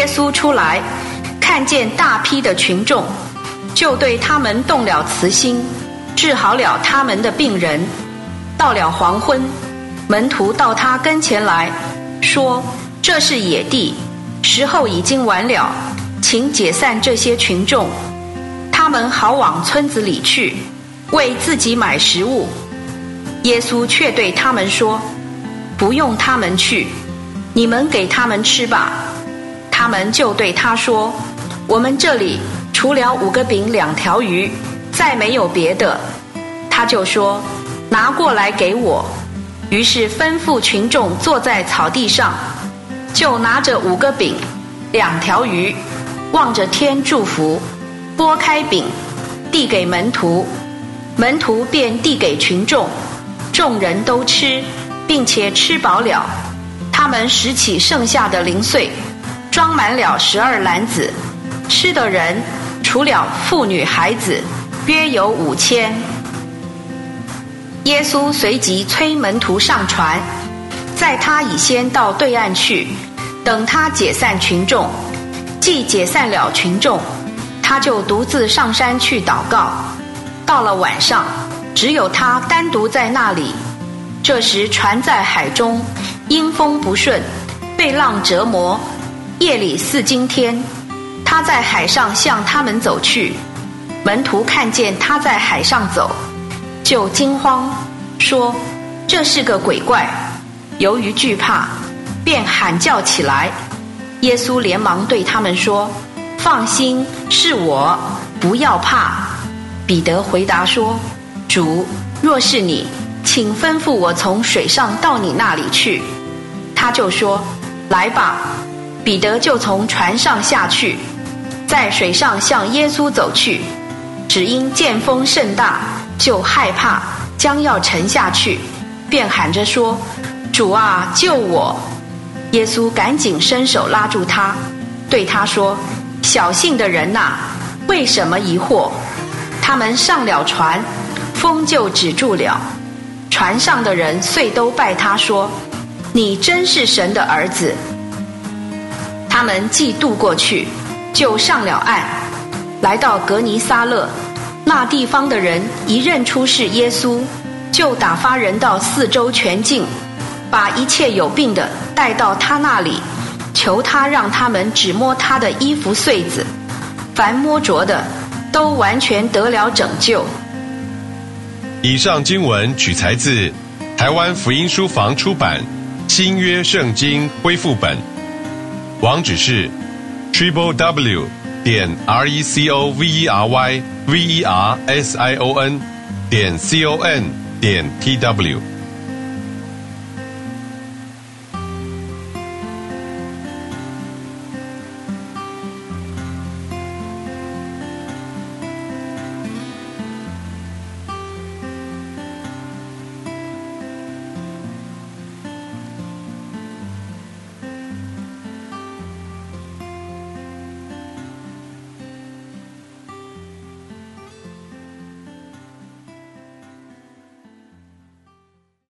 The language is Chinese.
耶稣出来，看见大批的群众，就对他们动了慈心，治好了他们的病人。到了黄昏，门徒到他跟前来说：“这是野地，时候已经晚了，请解散这些群众，他们好往村子里去，为自己买食物。”耶稣却对他们说：“不用他们去，你们给他们吃吧。”他们就对他说：“我们这里除了五个饼两条鱼，再没有别的。”他就说：“拿过来给我。”于是吩咐群众坐在草地上，就拿着五个饼、两条鱼，望着天祝福，拨开饼，递给门徒，门徒便递给群众。众人都吃，并且吃饱了。他们拾起剩下的零碎，装满了十二篮子。吃的人除了妇女孩子，约有五千。耶稣随即催门徒上船，在他已先到对岸去，等他解散群众。既解散了群众，他就独自上山去祷告。到了晚上。只有他单独在那里。这时船在海中，因风不顺，被浪折磨。夜里四更天，他在海上向他们走去。门徒看见他在海上走，就惊慌，说：“这是个鬼怪。”由于惧怕，便喊叫起来。耶稣连忙对他们说：“放心，是我，不要怕。”彼得回答说。主，若是你，请吩咐我从水上到你那里去。他就说：“来吧。”彼得就从船上下去，在水上向耶稣走去。只因见风甚大，就害怕，将要沉下去，便喊着说：“主啊，救我！”耶稣赶紧伸手拉住他，对他说：“小信的人呐，为什么疑惑？”他们上了船。风就止住了，船上的人遂都拜他说：“你真是神的儿子。”他们既渡过去，就上了岸，来到格尼撒勒。那地方的人一认出是耶稣，就打发人到四周全境，把一切有病的带到他那里，求他让他们只摸他的衣服穗子，凡摸着的，都完全得了拯救。以上经文取材自台湾福音书房出版《新约圣经恢复本》，网址是 triple w 点 r e c o v e r y v e r s i o n 点 c o n 点 t w。